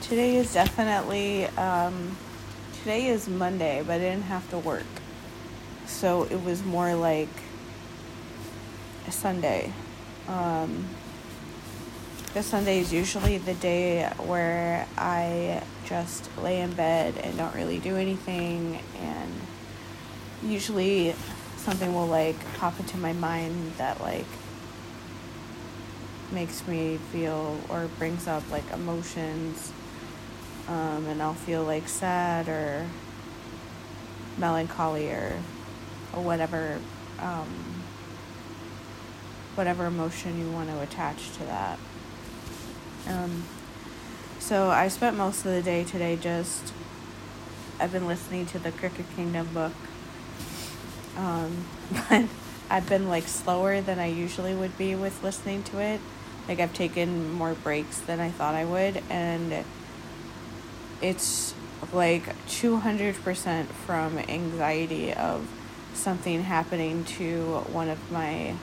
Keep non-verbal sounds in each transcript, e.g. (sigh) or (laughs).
Today is definitely, um, today is Monday, but I didn't have to work. So it was more like a Sunday. Um, the Sunday is usually the day where I just lay in bed and don't really do anything, and usually something will like pop into my mind that like makes me feel or brings up like emotions um, and I'll feel like sad or melancholy or, or whatever um, whatever emotion you want to attach to that. Um, so I spent most of the day today just I've been listening to the Crooked Kingdom book. Um, (laughs) but I've been like slower than I usually would be with listening to it. Like I've taken more breaks than I thought I would and it's like 200% from anxiety of something happening to one of my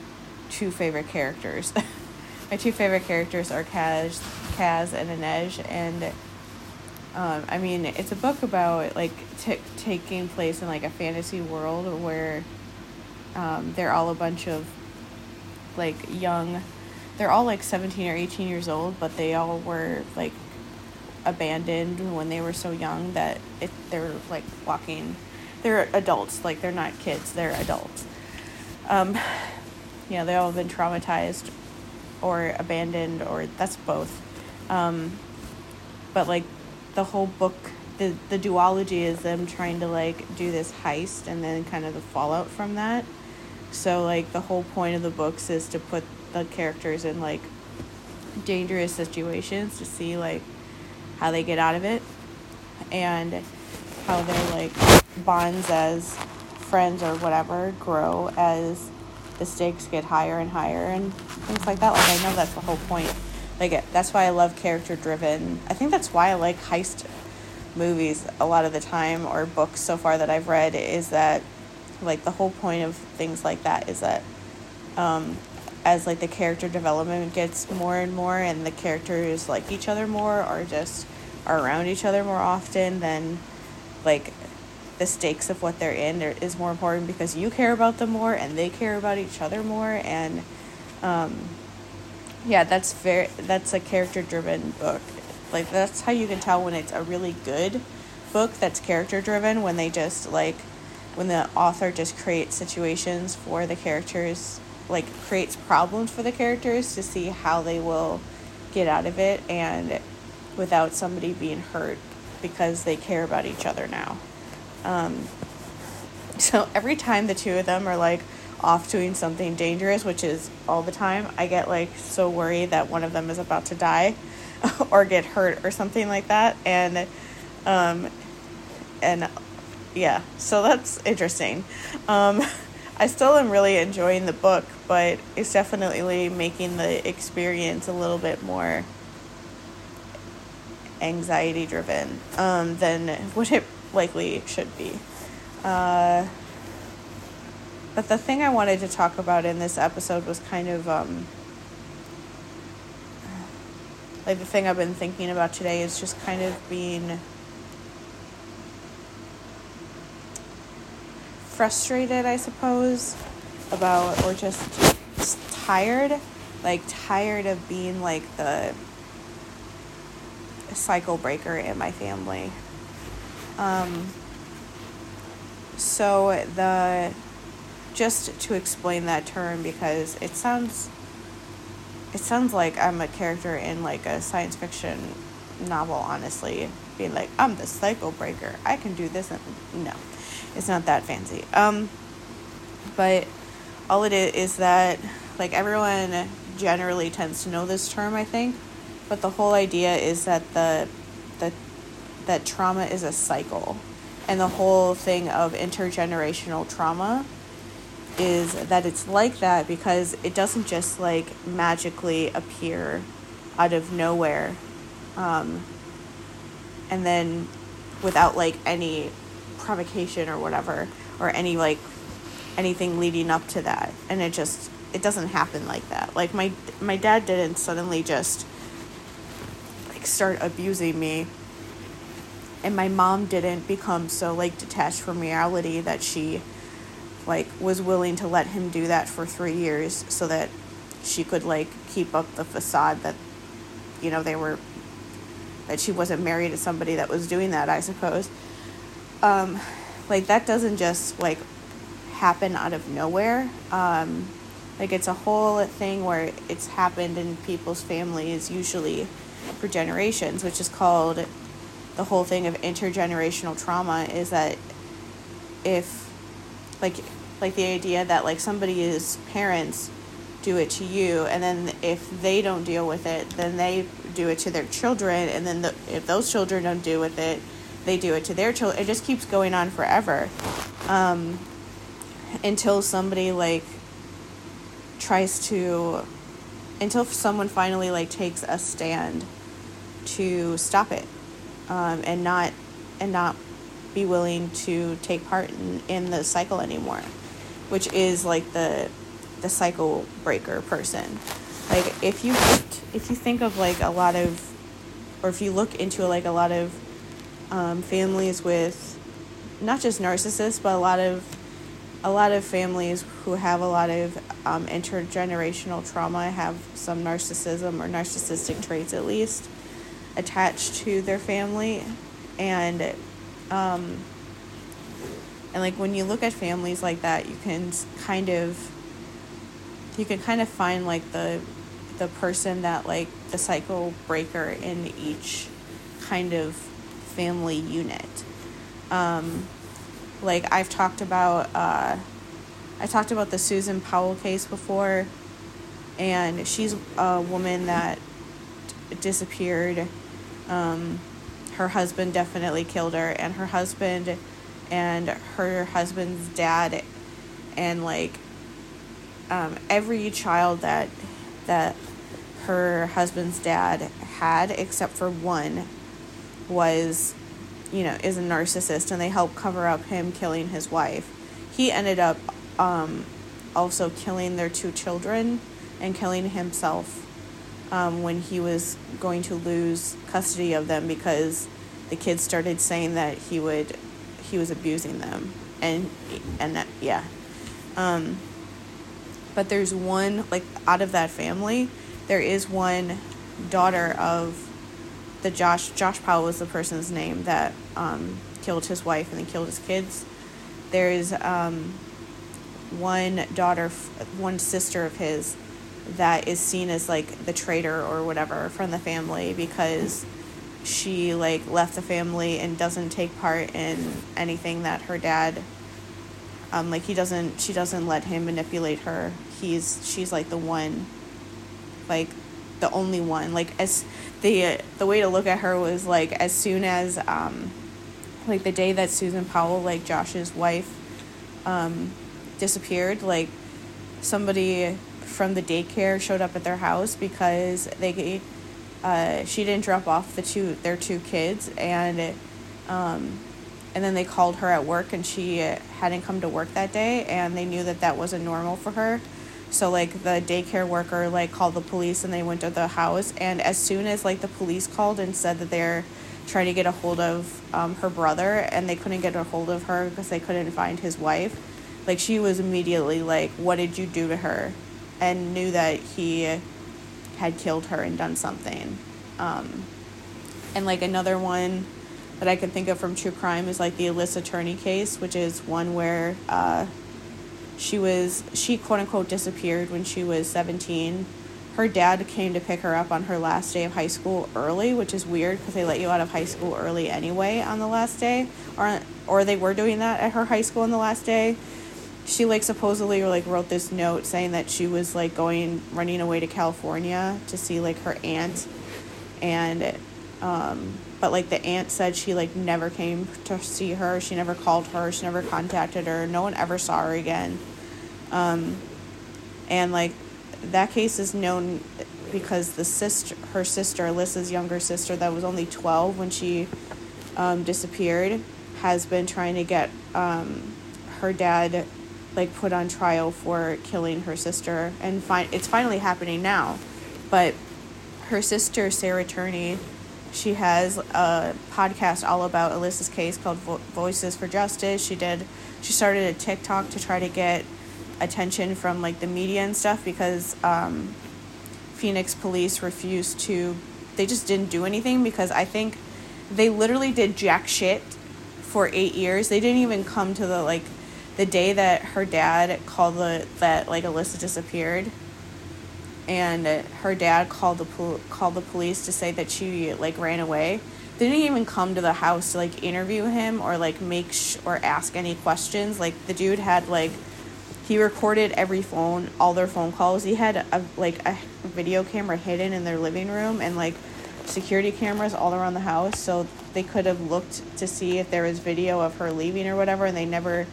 two favorite characters. (laughs) my two favorite characters are Kaz, Kaz and Inej, and um, I mean it's a book about like t- taking place in like a fantasy world where um, they're all a bunch of like young, they're all like seventeen or eighteen years old, but they all were like abandoned when they were so young that it they're like walking, they're adults, like they're not kids, they're adults. Um, you know, they all have been traumatized or abandoned, or that's both. Um, but like the whole book, the the duology is them trying to like do this heist, and then kind of the fallout from that. So like the whole point of the books is to put the characters in like dangerous situations to see like how they get out of it and how their like bonds as friends or whatever grow as the stakes get higher and higher and things like that. Like I know that's the whole point. Like that's why I love character driven. I think that's why I like heist movies a lot of the time or books so far that I've read is that like the whole point of things like that is that um, as like the character development gets more and more and the characters like each other more or just are around each other more often then like the stakes of what they're in is more important because you care about them more and they care about each other more and um, yeah that's very that's a character driven book. Like that's how you can tell when it's a really good book that's character driven when they just like when the author just creates situations for the characters like creates problems for the characters to see how they will get out of it and without somebody being hurt because they care about each other now um, (laughs) so every time the two of them are like off doing something dangerous which is all the time i get like so worried that one of them is about to die (laughs) or get hurt or something like that and um, and yeah, so that's interesting. Um, (laughs) I still am really enjoying the book, but it's definitely making the experience a little bit more anxiety driven um, than what it likely should be. Uh, but the thing I wanted to talk about in this episode was kind of um, like the thing I've been thinking about today is just kind of being frustrated, I suppose, about or just, tired, like tired of being like the cycle breaker in my family. Um, so the just to explain that term because it sounds it sounds like I'm a character in like a science fiction novel honestly being like I'm the cycle breaker I can do this and no it's not that fancy. Um, but all it is is that like everyone generally tends to know this term, I think. But the whole idea is that the the that trauma is a cycle, and the whole thing of intergenerational trauma is that it's like that because it doesn't just like magically appear out of nowhere um, and then without like any provocation or whatever or any like anything leading up to that. And it just it doesn't happen like that. Like my my dad didn't suddenly just like start abusing me. And my mom didn't become so like detached from reality that she like was willing to let him do that for 3 years so that she could like keep up the facade that you know they were that she wasn't married to somebody that was doing that I suppose. Um like that doesn't just like happen out of nowhere. Um like it's a whole thing where it's happened in people's families usually for generations which is called the whole thing of intergenerational trauma is that if like like the idea that like somebody's parents do it to you and then if they don't deal with it then they do it to their children and then the, if those children don't deal with it they do it to their children it just keeps going on forever. Um, until somebody like tries to until someone finally like takes a stand to stop it um, and not and not be willing to take part in, in the cycle anymore which is like the the cycle breaker person. Like if you if you think of like a lot of or if you look into like a lot of um, families with not just narcissists but a lot of a lot of families who have a lot of um, intergenerational trauma have some narcissism or narcissistic traits at least attached to their family. And um, and like when you look at families like that you can kind of you can kind of find like the the person that like the cycle breaker in each kind of family unit. Um, like i've talked about uh, i talked about the susan powell case before and she's a woman that disappeared. Um, her husband definitely killed her and her husband and her husband's dad and like um, every child that that her husband's dad had except for one was you know is a narcissist and they helped cover up him killing his wife. He ended up um, also killing their two children and killing himself um, when he was going to lose custody of them because the kids started saying that he would he was abusing them. And and that, yeah. Um, but there's one like out of that family there is one daughter of the Josh Josh Powell was the person's name that um, killed his wife and then killed his kids. There's um, one daughter one sister of his that is seen as like the traitor or whatever from the family because she like left the family and doesn't take part in anything that her dad um like he doesn't she doesn't let him manipulate her. He's she's like the one like the only one. Like as the the way to look at her was like as soon as um like the day that Susan Powell like Josh's wife um disappeared like somebody from the daycare showed up at their house because they uh, she didn't drop off the two their two kids. And um, and then they called her at work and she hadn't come to work that day and they knew that that wasn't normal for her. So like the daycare worker like called the police and they went to the house. And as soon as like the police called and said that they're trying to get a hold of um, her brother and they couldn't get a hold of her because they couldn't find his wife like she was immediately like what did you do to her? And knew that he had killed her and done something. Um, and like another one that I can think of from true crime is like the Alyssa Turney case, which is one where uh, she was she quote unquote disappeared when she was 17. Her dad came to pick her up on her last day of high school early, which is weird because they let you out of high school early anyway on the last day, or or they were doing that at her high school on the last day she like supposedly like wrote this note saying that she was like going running away to California to see like her aunt and um but like the aunt said she like never came to see her. She never called her. She never contacted her. No one ever saw her again. Um and like that case is known because the sister her sister Alyssa's younger sister that was only 12 when she um, disappeared has been trying to get um, her dad like put on trial for killing her sister. And fi- it's finally happening now. But her sister sarah turney she has a podcast all about Alyssa's case called Vo- Voices for Justice. She did she started a TikTok to try to get attention from like the media and stuff because um, Phoenix police refused to they just didn't do anything because I think they literally did jack shit for 8 years. They didn't even come to the like the day that her dad called the that like Alyssa disappeared and her dad called the pol- called the police to say that she like ran away. They didn't even come to the house to like interview him or like make sh- or ask any questions. Like the dude had like he recorded every phone, all their phone calls. He had a like a video camera hidden in their living room and like security cameras all around the house so they could have looked to see if there was video of her leaving or whatever and they never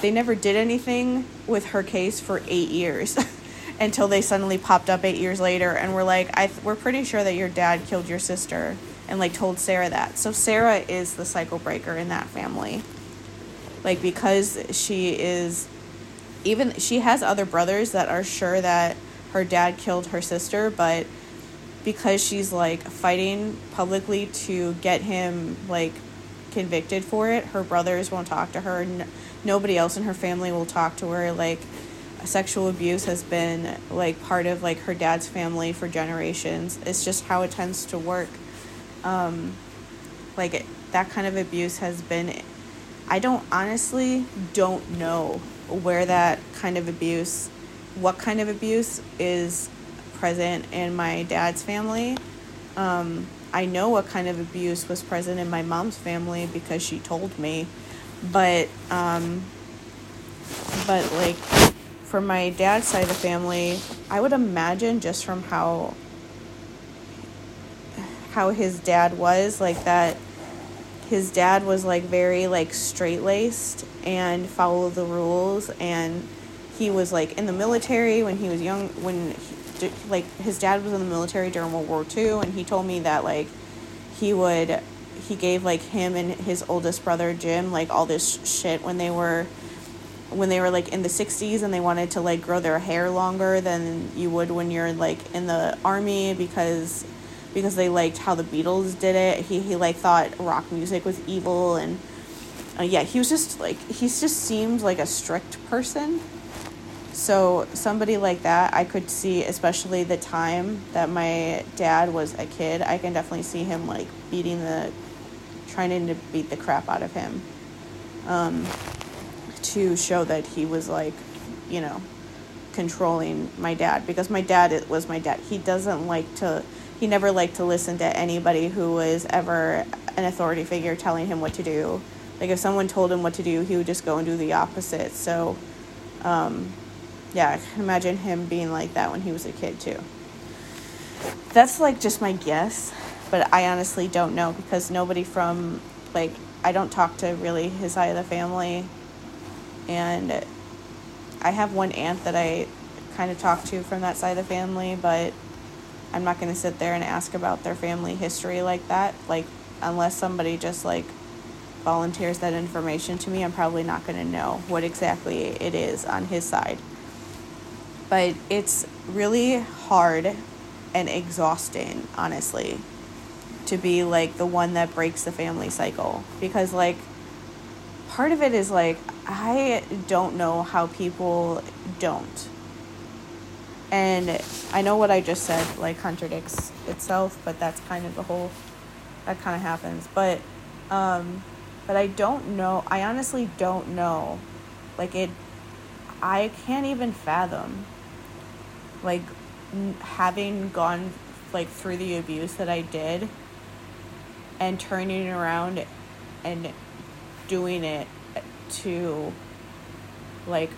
they never did anything with her case for 8 years. (laughs) until they suddenly popped up eight years later and were like, I th- we're pretty sure that your dad killed your sister and like told Sarah that. So Sarah is the cycle breaker in that family. Like because she is even she has other brothers that are sure that her dad killed her sister, but because she's like fighting publicly to get him like convicted for it, her brothers won't talk to her. N- nobody else in her family will talk to her like sexual abuse has been like part of like her dad's family for generations. It's just how it tends to work. Um, like it, that kind of abuse has been. I don't honestly don't know where that kind of abuse, what kind of abuse is present in my dad's family. Um, I know what kind of abuse was present in my mom's family because she told me, but um, but like for my dad's side of the family, I would imagine just from how how his dad was like that his dad was like very like straight-laced and followed the rules and he was like in the military when he was young when he, like his dad was in the military during World War II and he told me that like he would he gave like him and his oldest brother Jim like all this shit when they were when they were like in the 60s and they wanted to like grow their hair longer than you would when you're like in the army because because they liked how the Beatles did it. He he like thought rock music was evil and uh, yeah, he was just like he just seemed like a strict person. So somebody like that, I could see, especially the time that my dad was a kid, I can definitely see him like beating the, trying to beat the crap out of him. Um, to show that he was like, you know, controlling my dad because my dad it was my dad. He doesn't like to he never liked to listen to anybody who was ever an authority figure telling him what to do. Like if someone told him what to do, he would just go and do the opposite. So um, yeah, I can imagine him being like that when he was a kid too. That's like just my guess, but I honestly don't know because nobody from like I don't talk to really his side of the family and I have one aunt that I kind of talk to from that side of the family, but I'm not going to sit there and ask about their family history like that. Like, unless somebody just like volunteers that information to me, I'm probably not going to know what exactly it is on his side. But it's really hard and exhausting, honestly, to be like the one that breaks the family cycle because, like, part of it is like I don't know how people don't. And I know what I just said like contradicts itself, but that's kind of the whole that kind of happens. But um but I don't know. I honestly don't know. Like it I can't even fathom like n- having gone like through the abuse that I did and turning around and doing it to like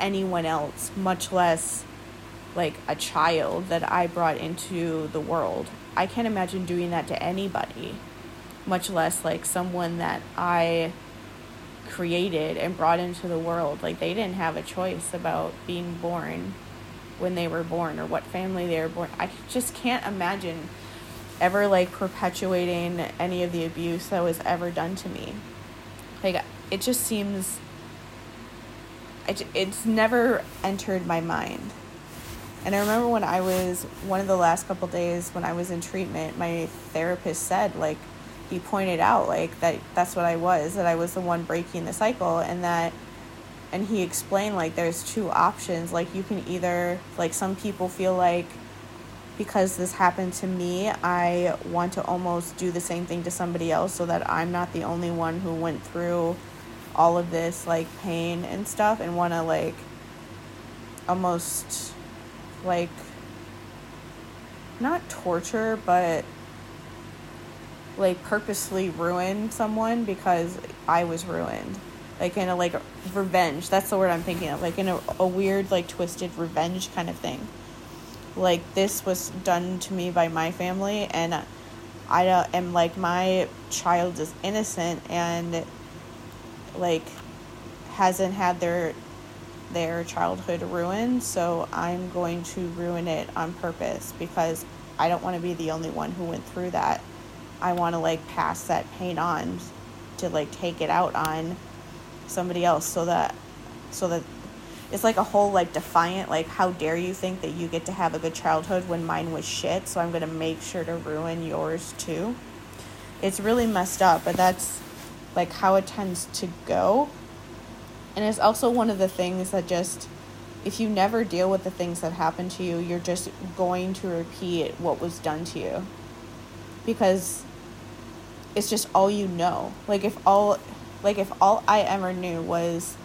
anyone else, much less like a child that I brought into the world. I can't imagine doing that to anybody, much less like someone that I created and brought into the world. Like they didn't have a choice about being born when they were born or what family they were born. I just can't imagine ever like perpetuating any of the abuse that was ever done to me. Like it just seems it, it's never entered my mind And I remember when I was one of the last couple days when I was in treatment, my therapist said like he pointed out like that that's what I was, that I was the one breaking the cycle and that and he explained like there's two options, like you can either like some people feel like because this happened to me, I want to almost do the same thing to somebody else so that I'm not the only one who went through all of this like pain and stuff and want to like almost like not torture but like purposely ruin someone because I was ruined. Like in a like revenge. That's the word I'm thinking of. Like in a, a weird like twisted revenge kind of thing. Like this was done to me by my family and I am like my child is innocent and like hasn't had their their childhood ruined, so I'm going to ruin it on purpose because I don't want to be the only one who went through that. I want to like pass that pain on to like take it out on somebody else so that so that it's like a whole like defiant like how dare you think that you get to have a good childhood when mine was shit so i'm going to make sure to ruin yours too. It's really messed up but that's like how it tends to go. And it's also one of the things that just if you never deal with the things that happen to you you're just going to repeat what was done to you. Because it's just all you know. Like if all like if all i ever knew was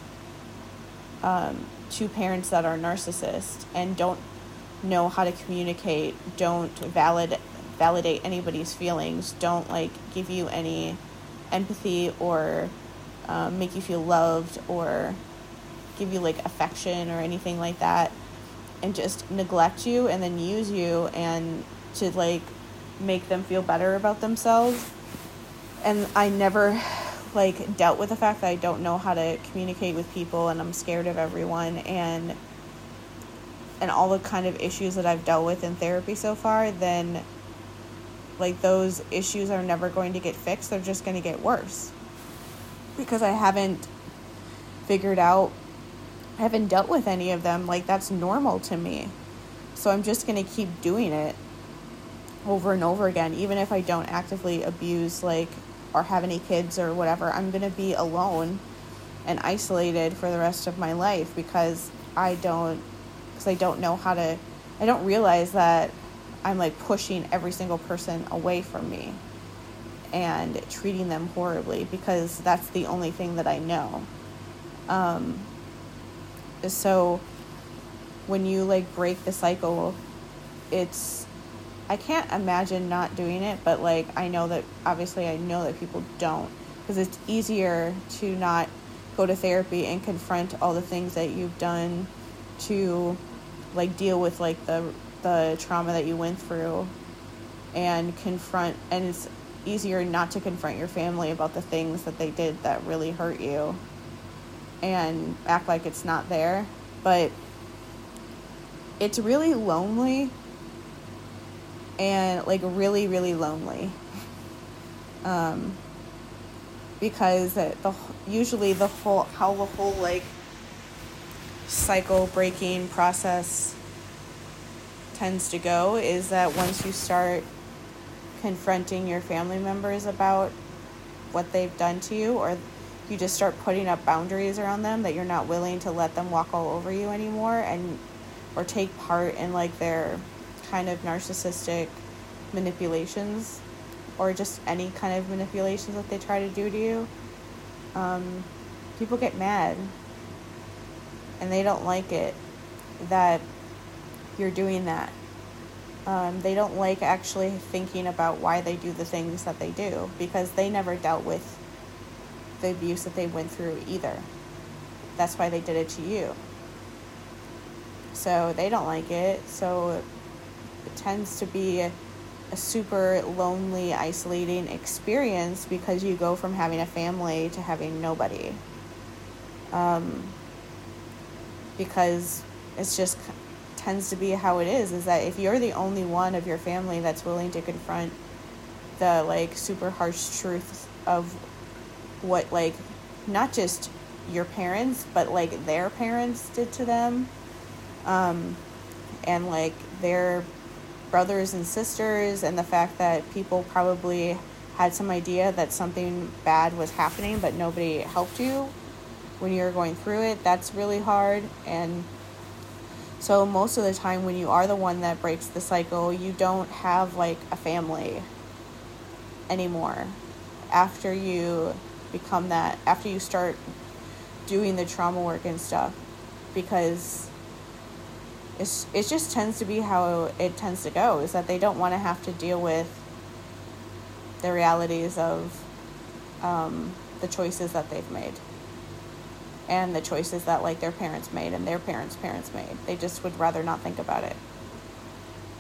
um, two parents that are narcissists and don't know how to communicate, don't valid validate anybody's feelings, don't like give you any empathy or um, make you feel loved or give you like affection or anything like that, and just neglect you and then use you and to like make them feel better about themselves. And I never like dealt with the fact that I don't know how to communicate with people and I'm scared of everyone and and all the kind of issues that I've dealt with in therapy so far, then like those issues are never going to get fixed. They're just going to get worse. Because I haven't figured out I haven't dealt with any of them. Like that's normal to me. So I'm just going to keep doing it over and over again even if I don't actively abuse like or have any kids or whatever, I'm going to be alone and isolated for the rest of my life because I don't because I don't know how to I don't realize that I'm like pushing every single person away from me and treating them horribly because that's the only thing that I know. Um, so when you like break the cycle, it's I can't imagine not doing it, but like I know that obviously I know that people don't because it's easier to not go to therapy and confront all the things that you've done to like deal with like the the trauma that you went through and confront and it's easier not to confront your family about the things that they did that really hurt you and act like it's not there. But it's really lonely and like really really lonely. Um because the usually the whole how the whole like cycle breaking process tends to go is that once you start confronting your family members about what they've done to you or you just start putting up boundaries around them that you're not willing to let them walk all over you anymore and or take part in like their kind of narcissistic manipulations or just any kind of manipulations that they try to do to you, um, people get mad and they don't like it that you're doing that. Um, they don't like actually thinking about why they do the things that they do because they never dealt with the abuse that they went through either. That's why they did it to you. So they don't like it. So tends to be a, super lonely, isolating experience because you go from having a family to having nobody. Um, because it's just tends to be how it is is that if you're the only one of your family that's willing to confront the like super harsh truths of what like not just your parents but like their parents did to them um and like their brothers and sisters and the fact that people probably had some idea that something bad was happening but nobody helped you when you're going through it that's really hard. And so most of the time when you are the one that breaks the cycle you don't have like a family anymore. After you become that after you start doing the trauma work and stuff because it's, it just tends to be how it tends to go is that they don't want to have to deal with the realities of um, the choices that they've made. And the choices that like their parents made and their parents parents made. They just would rather not think about it.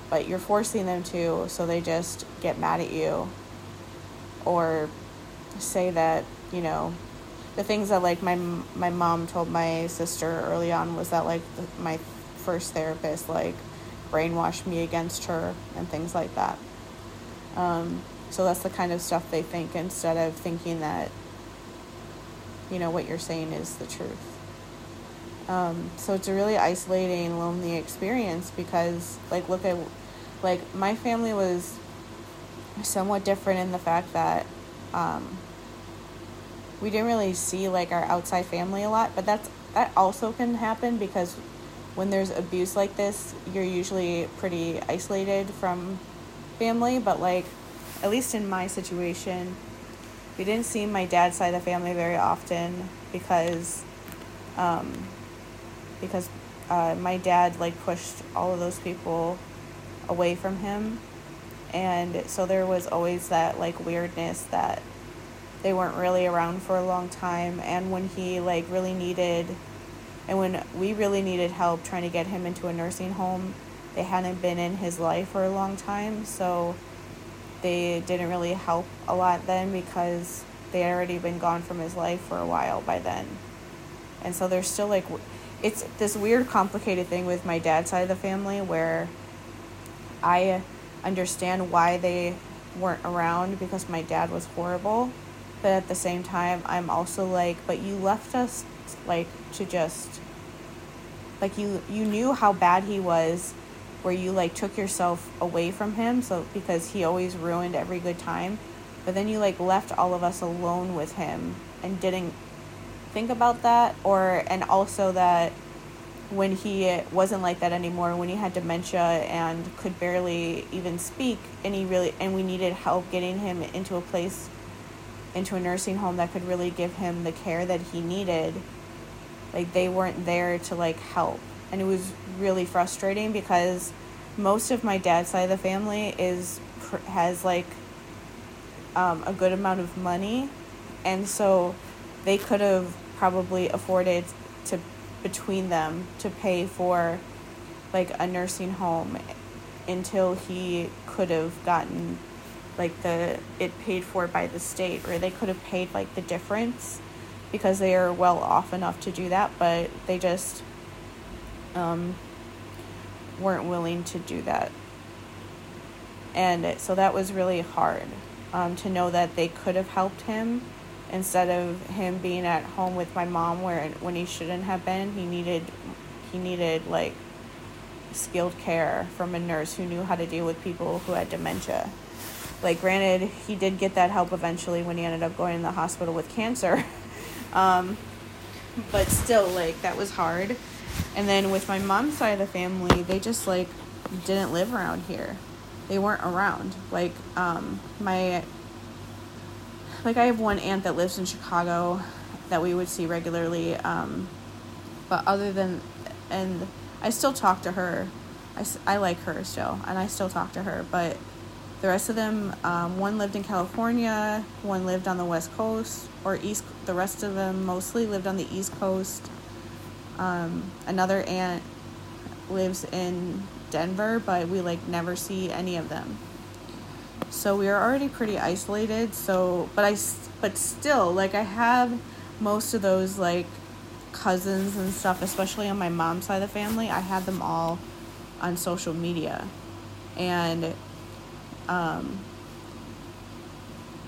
But you're forcing them to so they just get mad at you or say that you know the things that like my my mom told my sister early on was that like the, my first therapist like brainwashed me against her and things like that. Um, so that's the kind of stuff they think instead of thinking that you know what you're saying is the truth. Um, so it's a really isolating, lonely experience because like look at like my family was somewhat different in the fact that um, we didn't really see like our outside family a lot, but that's that also can happen because when there's abuse like this, you're usually pretty isolated from family, but like at least in my situation, we didn't see my dad's side of the family very often because um, because uh, my dad like pushed all of those people away from him. And so there was always that like weirdness that they weren't really around for a long time. And when he like really needed and when we really needed help trying to get him into a nursing home they hadn't been in his life for a long time so they didn't really help a lot then because they had already been gone from his life for a while by then. And so there's still like it's this weird complicated thing with my dad's side of the family where i understand why they weren't around because my dad was horrible but at the same time i'm also like but you left us like to just like you you knew how bad he was where you like took yourself away from him so because he always ruined every good time. But then you like left all of us alone with him and didn't think about that or and also that when he wasn't like that anymore when he had dementia and could barely even speak and he really and we needed help getting him into a place into a nursing home that could really give him the care that he needed like they weren't there to like help. And it was really frustrating because most of my dad's side of the family is has like um, a good amount of money. And so they could have probably afforded to between them to pay for like a nursing home until he could have gotten like the it paid for by the state or they could have paid like the difference because they are well off enough to do that but they just um, weren't willing to do that. And so that was really hard um, to know that they could have helped him instead of him being at home with my mom where when he shouldn't have been. He needed he needed like skilled care from a nurse who knew how to deal with people who had dementia. Like granted he did get that help eventually when he ended up going in the hospital with cancer (laughs) um, but still like that was hard. And then with my mom's side of the family they just like didn't live around here. They weren't around. Like um, my like i have one aunt that lives in chicago that we would see regularly um, but other than and i still talk to her. I, I like her still and i still talk to her but the rest of them, um, one lived in California, one lived on the West Coast or East. The rest of them mostly lived on the East Coast. Um, another aunt lives in Denver, but we like never see any of them. So we are already pretty isolated. So, but I, but still, like I have most of those like cousins and stuff, especially on my mom's side of the family. I have them all on social media, and um,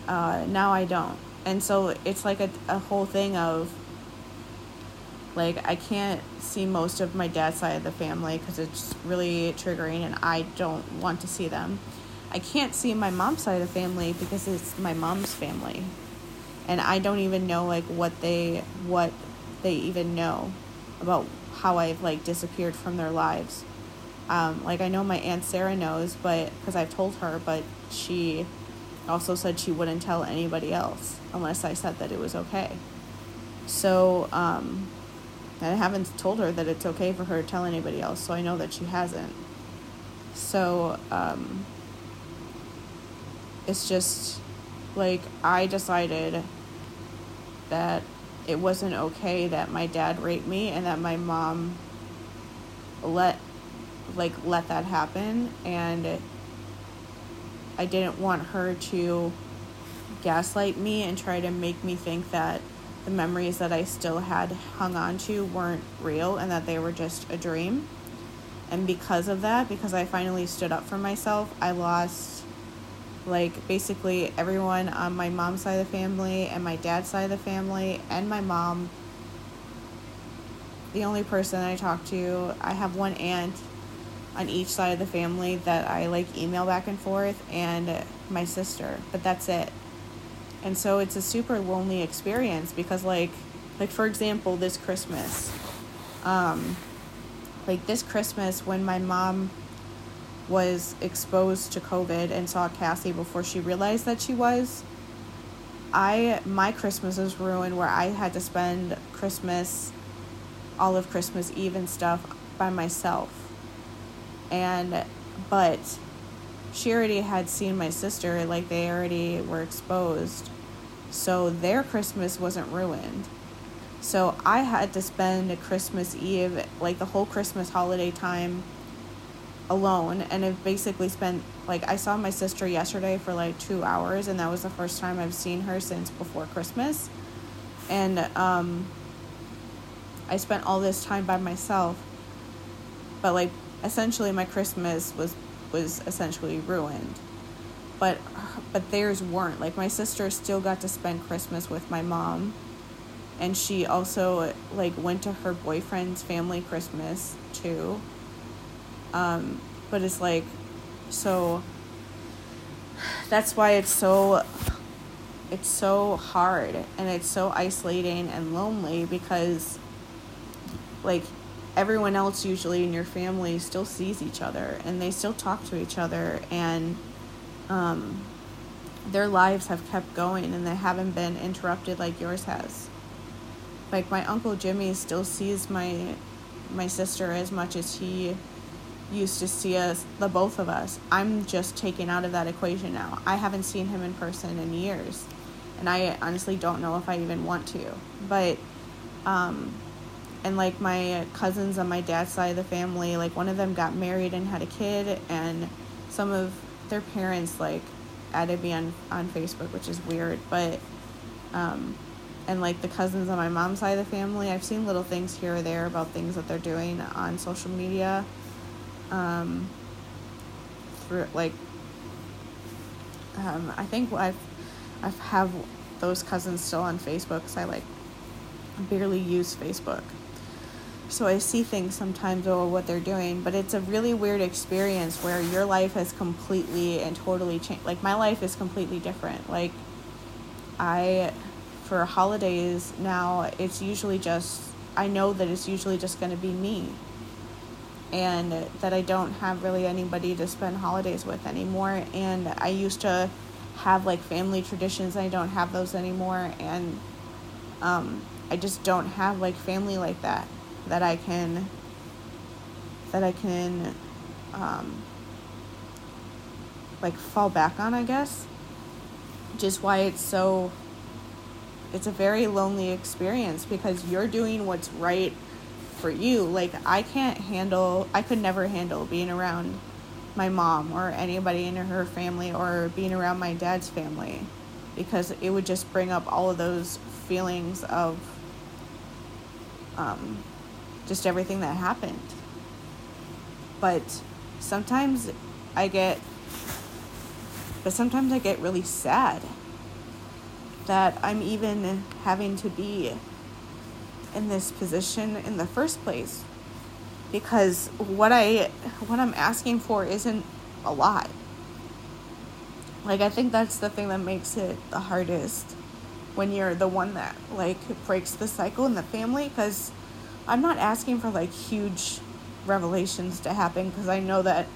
uh, now I don't. And so it's like a, a whole thing of Like, I can't see most of my dad's side of the family because it's really triggering and I don't want to see them. I can't see my mom's side of the family because it's my mom's family. And I don't even know like what they what they even know about how I've like disappeared from their lives. Um, like I know my aunt Sarah knows, but because I've told her, but she also said she wouldn't tell anybody else unless I said that it was okay. So um, I haven't told her that it's okay for her to tell anybody else, so I know that she hasn't. So um, it's just like I decided that it wasn't okay that my dad raped me and that my mom let like let that happen and I didn't want her to gaslight me and try to make me think that the memories that I still had hung on to weren't real and that they were just a dream. And because of that, because I finally stood up for myself, I lost like basically everyone on my mom's side of the family and my dad's side of the family and my mom. The only person I talked to, I have one aunt on each side of the family that I like email back and forth and my sister, but that's it. And so it's a super lonely experience because like like for example, this Christmas um like this Christmas when my mom was exposed to COVID and saw Cassie before she realized that she was, I my Christmas was ruined where I had to spend Christmas, all of Christmas Eve and stuff by myself. And but she already had seen my sister, like they already were exposed. So their Christmas wasn't ruined. So I had to spend a Christmas Eve, like the whole Christmas holiday time alone and I've basically spent like I saw my sister yesterday for like 2 hours and that was the first time I've seen her since before Christmas. And um I spent all this time by myself. But like essentially my Christmas was was essentially ruined. But but theirs weren't. Like my sister still got to spend Christmas with my mom. And she also like went to her boyfriend's family Christmas too um, but it's like, so that's why it's so it's so hard and it's so isolating and lonely because like everyone else usually in your family still sees each other and they still talk to each other and um, their lives have kept going and they haven't been interrupted like yours has like my uncle jimmy still sees my my sister as much as he used to see us, the both of us. I'm just taken out of that equation now. I haven't seen him in person in years. And I honestly don't know if I even want to. But, um, and like my cousins on my dad's side of the family, like one of them got married and had a kid, and some of their parents, like, added me on, on Facebook, which is weird. But, um, and like the cousins on my mom's side of the family, I've seen little things here or there about things that they're doing on social media um, through like um, I think I've I've have those cousins still on Facebook because I like barely use Facebook. So I see things sometimes or what they're doing, but it's a really weird experience where your life has completely and totally changed. Like my life is completely different. Like I for holidays now, it's usually just I know that it's usually just going to be me and that I don't have really anybody to spend holidays with anymore. And I used to have like family traditions, I don't have those anymore. And um, I just don't have like family like that that I can that I can um, like fall back on, I guess. Just why it's so it's a very lonely experience because you're doing what's right for you. Like, I can't handle, I could never handle being around my mom or anybody in her family or being around my dad's family because it would just bring up all of those feelings of um, just everything that happened. But sometimes I get, but sometimes I get really sad that I'm even having to be in this position in the first place because what I what I'm asking for isn't a lot. Like I think that's the thing that makes it the hardest when you're the one that like breaks the cycle in the family because I'm not asking for like huge revelations to happen because I know that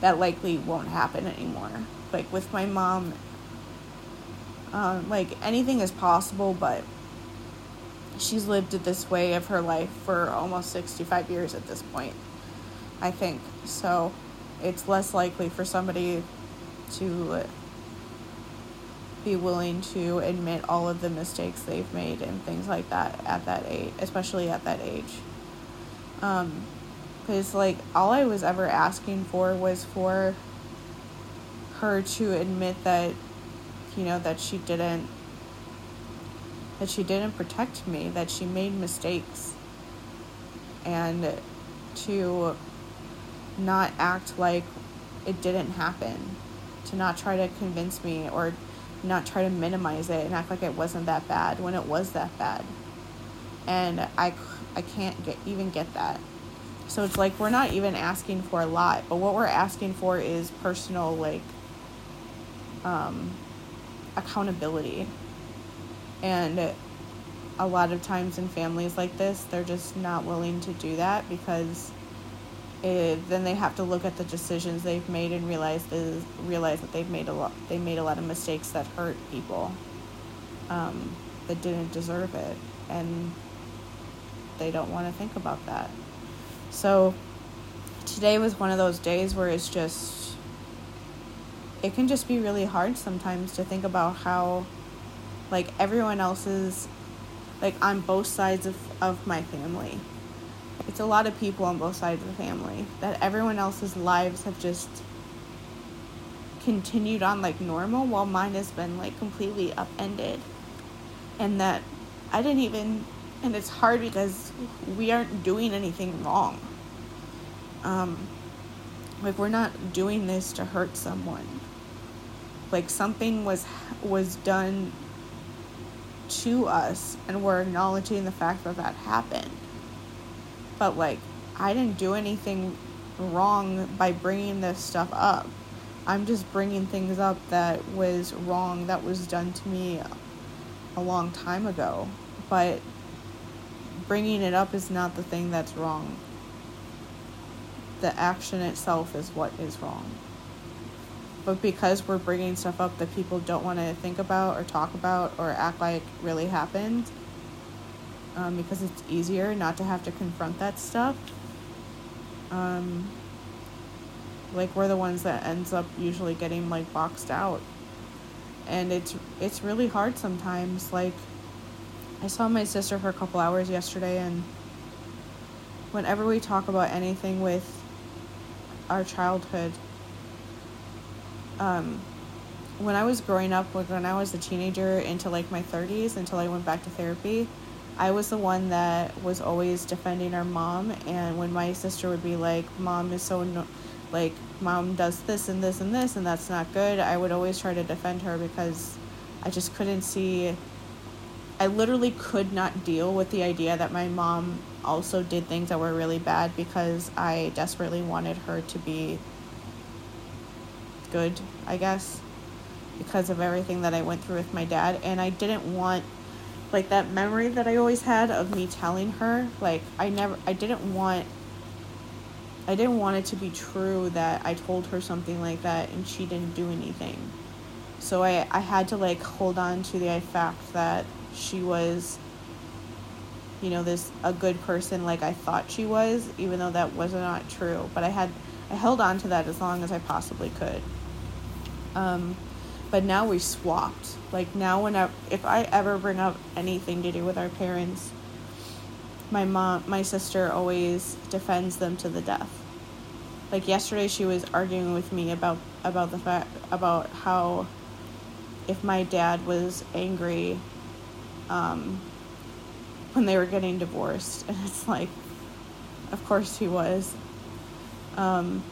that likely won't happen anymore. Like with my mom, um, like anything is possible, but she's lived it this way of her life for almost 65 years at this point, I think. So it's less likely for somebody to be willing to admit all of the mistakes they've made and things like that at that age, especially at that age. Um, because like all I was ever asking for was for her to admit that, you know, that she didn't that she didn't protect me, that she made mistakes, and to not act like it didn't happen, to not try to convince me or not try to minimize it and act like it wasn't that bad when it was that bad. And I, I can't get even get that. So it's like we're not even asking for a lot, but what we're asking for is personal like um, accountability and a lot of times in families like this, they're just not willing to do that because it, then they have to look at the decisions they've made and realize is, realize that they've made a lot they made a lot of mistakes that hurt people um, that didn't deserve it, and they don't want to think about that. So today was one of those days where it's just it can just be really hard sometimes to think about how like everyone else's like on both sides of, of my family it's a lot of people on both sides of the family that everyone else's lives have just continued on like normal while mine has been like completely upended. And that i didn't even and it's hard because we aren't doing anything wrong. Um like we're not doing this to hurt someone. Like something was was done to us and we're acknowledging the fact that that happened. But like, I didn't do anything wrong by bringing this stuff up. I'm just bringing things up that was wrong, that was done to me a long time ago. But bringing it up is not the thing that's wrong. The action itself is what is wrong but because we're bringing stuff up that people don't want to think about or talk about or act like really happened um, because it's easier not to have to confront that stuff. Um, like we're the ones that ends up usually getting like boxed out. And it's it's really hard sometimes. Like i saw my sister for a couple hours yesterday and whenever we talk about anything with our childhood um, when I was growing up, when I was a teenager into like my 30s until I went back to therapy, I was the one that was always defending our mom. And when my sister would be like, Mom is so, no- like, Mom does this and this and this, and that's not good, I would always try to defend her because I just couldn't see. I literally could not deal with the idea that my mom also did things that were really bad because I desperately wanted her to be good, I guess, because of everything that I went through with my dad. And I didn't want, like, that memory that I always had of me telling her, like, I never, I didn't want, I didn't want it to be true that I told her something like that and she didn't do anything. So I, I had to, like, hold on to the fact that she was you know this a good person like I thought she was even though that was not true but I had I held on to that as long as I possibly could um, but now we swapped. Like now, when I, if I ever bring up anything to do with our parents, my mom, my sister always defends them to the death. Like yesterday, she was arguing with me about about the fact about how if my dad was angry um, when they were getting divorced, (laughs) and it's like, of course he was. Um,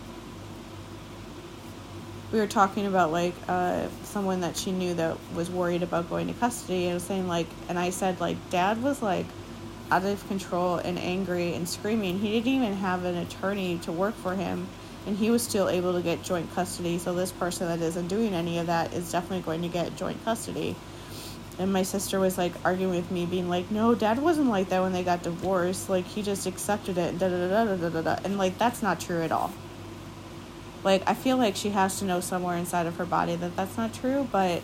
we were talking about like uh, someone that she knew that was worried about going to custody and was saying like and i said like dad was like out of control and angry and screaming. He didn't even have an attorney to work for him, and he was still able to get joint custody. So, this person that isn't doing any of that is definitely going to get joint custody. And my sister was like arguing with me, being like, No, dad wasn't like that when they got divorced. Like, he just accepted it, da da da da da da da. And, like, that's not true at all. Like, I feel like she has to know somewhere inside of her body that that's not true, but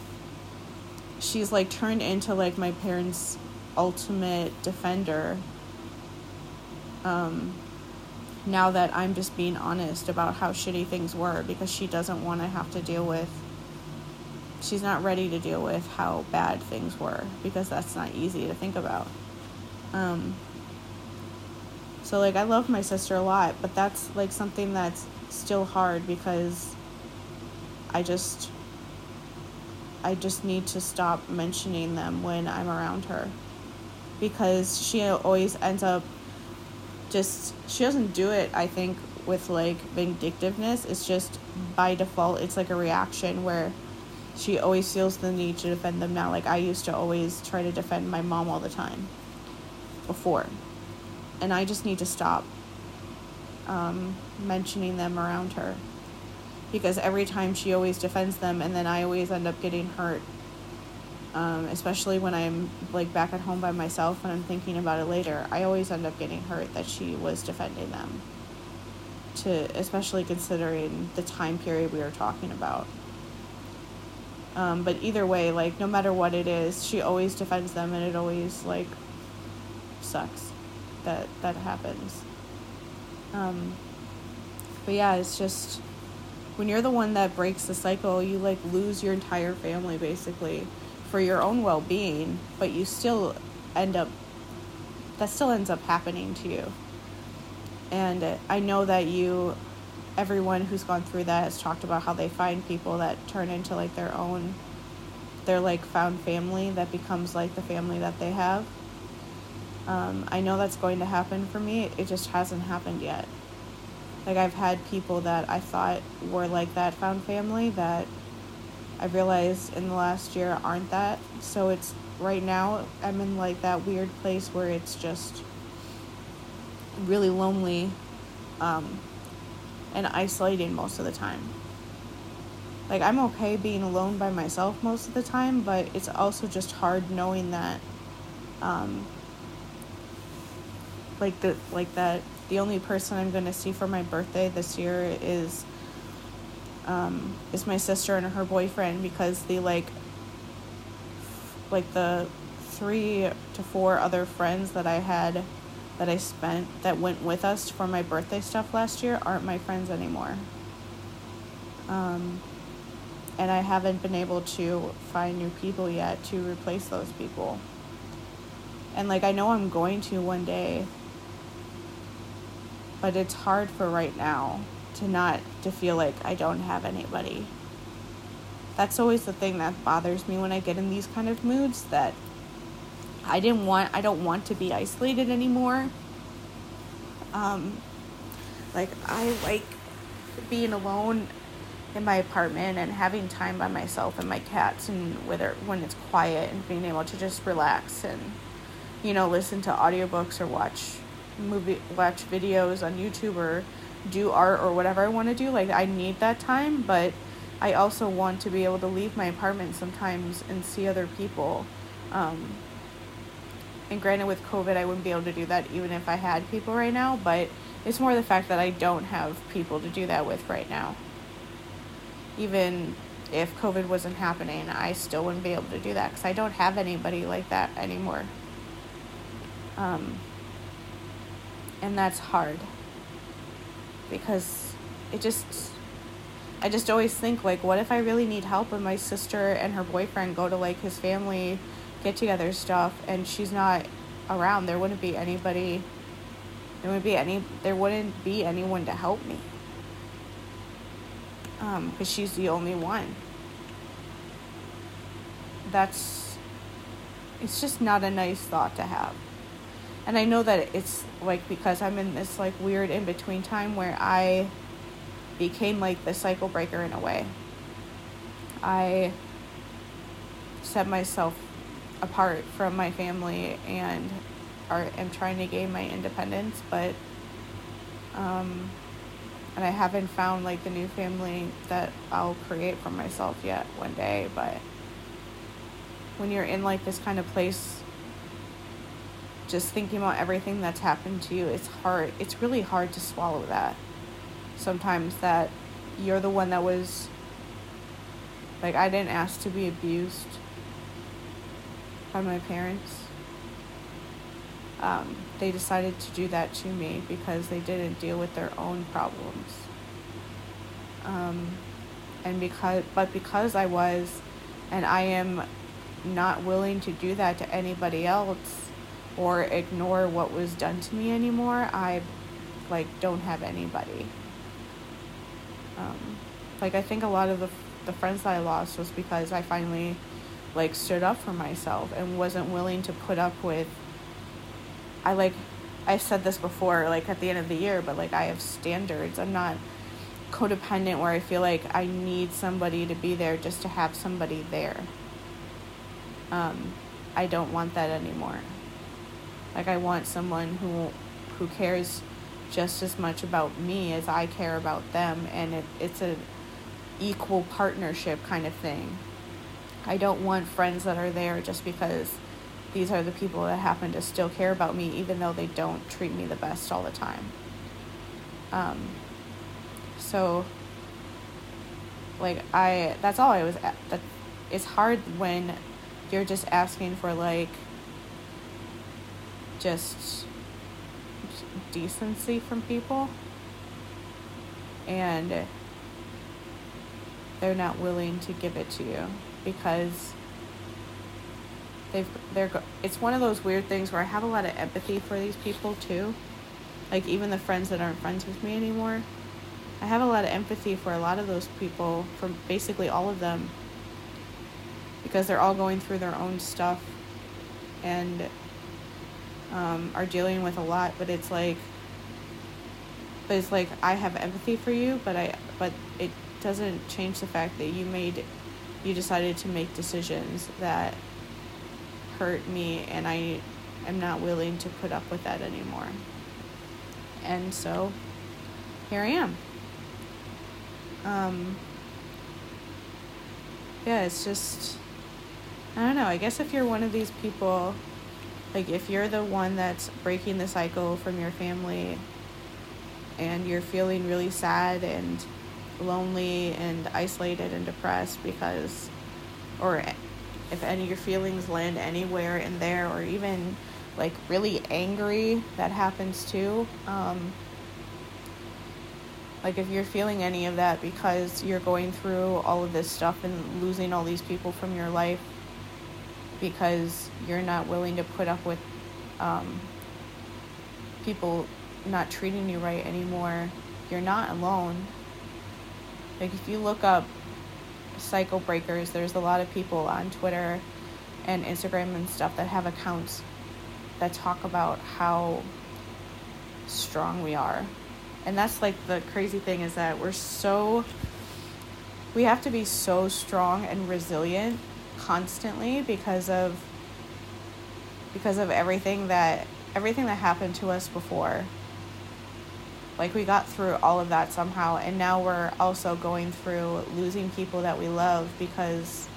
she's like turned into like my parents' ultimate defender. Um, now that I'm just being honest about how shitty things were because she doesn't want to have to deal with she's not ready to deal with how bad things were because that's not easy to think about. Um, so like I love my sister a lot, but that's like something that's still hard because I just I just need to stop mentioning them when I'm around her. Because she always ends up just she doesn't do it I think with like vindictiveness. It's just by default it's like a reaction where she always feels the need to defend them now. Like I used to always try to defend my mom all the time before. And I just need to stop um, mentioning them around her because every time she always defends them and then I always end up getting hurt. Um, especially when I'm like back at home by myself and I'm thinking about it later, I always end up getting hurt that she was defending them. To especially considering the time period we were talking about. Um, but either way, like no matter what it is, she always defends them, and it always like sucks that that happens. Um, but yeah, it's just when you're the one that breaks the cycle, you like lose your entire family basically for your own well being, but you still end up, that still ends up happening to you. And I know that you, everyone who's gone through that has talked about how they find people that turn into like their own, their like found family that becomes like the family that they have. Um, I know that's going to happen for me, it just hasn't happened yet. Like I've had people that I thought were like that found family that I realized in the last year aren't that. So it's right now I'm in like that weird place where it's just really lonely um, and isolating most of the time. Like I'm okay being alone by myself most of the time, but it's also just hard knowing that um, like the like that the only person I'm going to see for my birthday this year is um, is my sister and her boyfriend because they like like the three to four other friends that I had that I spent that went with us for my birthday stuff last year aren't my friends anymore. Um, and I haven't been able to find new people yet to replace those people. And like I know I'm going to one day but it's hard for right now to not to feel like I don't have anybody. That's always the thing that bothers me when I get in these kind of moods that I didn't want I don't want to be isolated anymore. Um like I like being alone in my apartment and having time by myself and my cats and whether when it's quiet and being able to just relax and you know listen to audiobooks or watch movie watch videos on YouTube or do art or whatever I want to do. Like I need that time, but I also want to be able to leave my apartment sometimes and see other people. Um, and granted, with COVID, I wouldn't be able to do that even if I had people right now, but it's more the fact that I don't have people to do that with right now. Even if COVID wasn't happening, I still wouldn't be able to do that because I don't have anybody like that anymore. Um, and that's hard. Because it just I just always think like what if I really need help and my sister and her boyfriend go to like his family get together stuff and she's not around there wouldn't be anybody there wouldn't be any there wouldn't be anyone to help me. Um because she's the only one. That's it's just not a nice thought to have and I know that it's like because I'm in this like weird in between time where I became like the cycle breaker in a way. I set myself apart from my family and are am trying to gain my independence, but um, and I haven't found like the new family that I'll create for myself yet one day, but when you're in like this kind of place just thinking about everything that's happened to you, it's hard. It's really hard to swallow that. Sometimes that you're the one that was like I didn't ask to be abused by my parents. Um, they decided to do that to me because they didn't deal with their own problems. Um, and because, but because I was, and I am not willing to do that to anybody else or ignore what was done to me anymore, I like don't have anybody. Um, like I think a lot of the the friends that I lost was because I finally like stood up for myself and wasn't willing to put up with I like I said this before like at the end of the year but like I have standards. I'm not codependent where I feel like I need somebody to be there just to have somebody there. Um I don't want that anymore. Like I want someone who who cares just as much about me as I care about them and it, it's a equal partnership kind of thing. I don't want friends that are there just because these are the people that happen to still care about me, even though they don't treat me the best all the time. Um, so, like, I, that's all I was at. That, it's hard when you're just asking for, like, just decency from people. And they're not willing to give it to you because they've they're it's one of those weird things where I have a lot of empathy for these people too. Like even the friends that aren't friends with me anymore. I have a lot of empathy for a lot of those people, for basically all of them. Because they're all going through their own stuff and um, are dealing with a lot, but it's like but it's like I have empathy for you, but I but it doesn't change the fact that you made you decided to make decisions that hurt me and I am not willing to put up with that anymore. And so here I am. Um yeah, it's just I don't know. I guess if you're one of these people like if you're the one that's breaking the cycle from your family and you're feeling really sad and lonely and isolated and depressed because, or if any of your feelings land anywhere in there, or even like really angry, that happens too. Um, like if you're feeling any of that because you're going through all of this stuff and losing all these people from your life because you're not willing to put up with um, people not treating you right anymore, you're not alone. Like if you look up cycle breakers, there's a lot of people on Twitter and Instagram and stuff that have accounts that talk about how strong we are. And that's like the crazy thing is that we're so we have to be so strong and resilient constantly because of because of everything that everything that happened to us before. Like we got through all of that somehow and now we're also going through losing people that we love because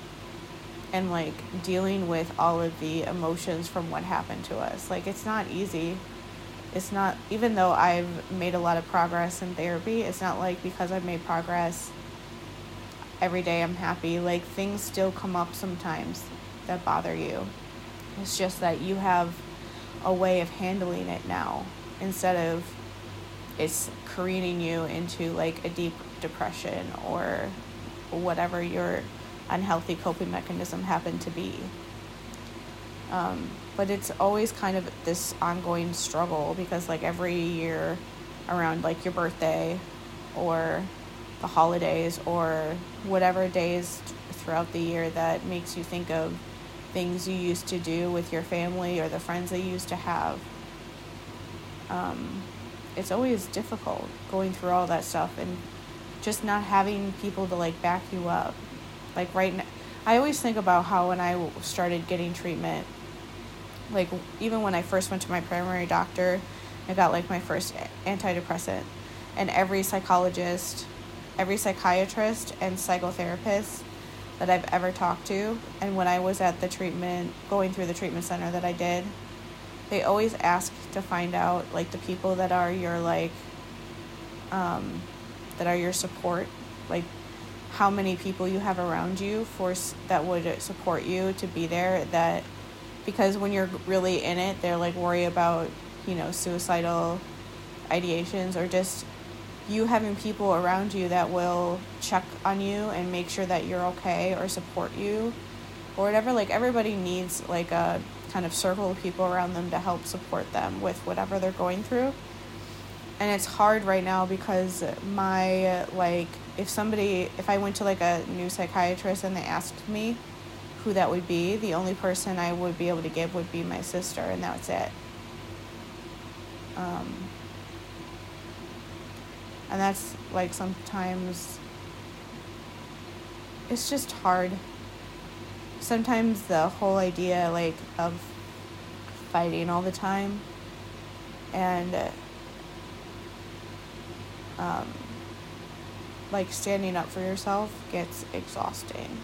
and like dealing with all of the emotions from what happened to us. Like it's not easy. It's not even though i've made a lot of progress in therapy it's not like because i've made progress every day i'm happy like things still come up sometimes that bother you it's just that you have a way of handling it now instead of it's careening you into like a deep depression or whatever your unhealthy coping mechanism happened to be. Um, but it's always kind of this ongoing struggle because like every year around like your birthday or the holidays or whatever days throughout the year that makes you think of things you used to do with your family or the friends you used to have. Um, it's always difficult going through all that stuff and just not having people to like back you up. Like right now, I always think about how when I started getting treatment, like even when I first went to my primary doctor, I got like my first antidepressant, and every psychologist, every psychiatrist, and psychotherapist that I've ever talked to, and when I was at the treatment, going through the treatment center that I did, they always ask to find out like the people that are your like, um, that are your support, like how many people you have around you for that would support you to be there that because when you're really in it they're like worry about you know suicidal ideations or just you having people around you that will check on you and make sure that you're okay or support you or whatever like everybody needs like a kind of circle of people around them to help support them with whatever they're going through. And it's hard right now because my like if somebody if i went to like a new psychiatrist and they asked me who that would be the only person i would be able to give would be my sister and that's it. Um, and that's like sometimes it's just hard. Sometimes the whole idea like of fighting all the time and um, like standing up for yourself gets exhausting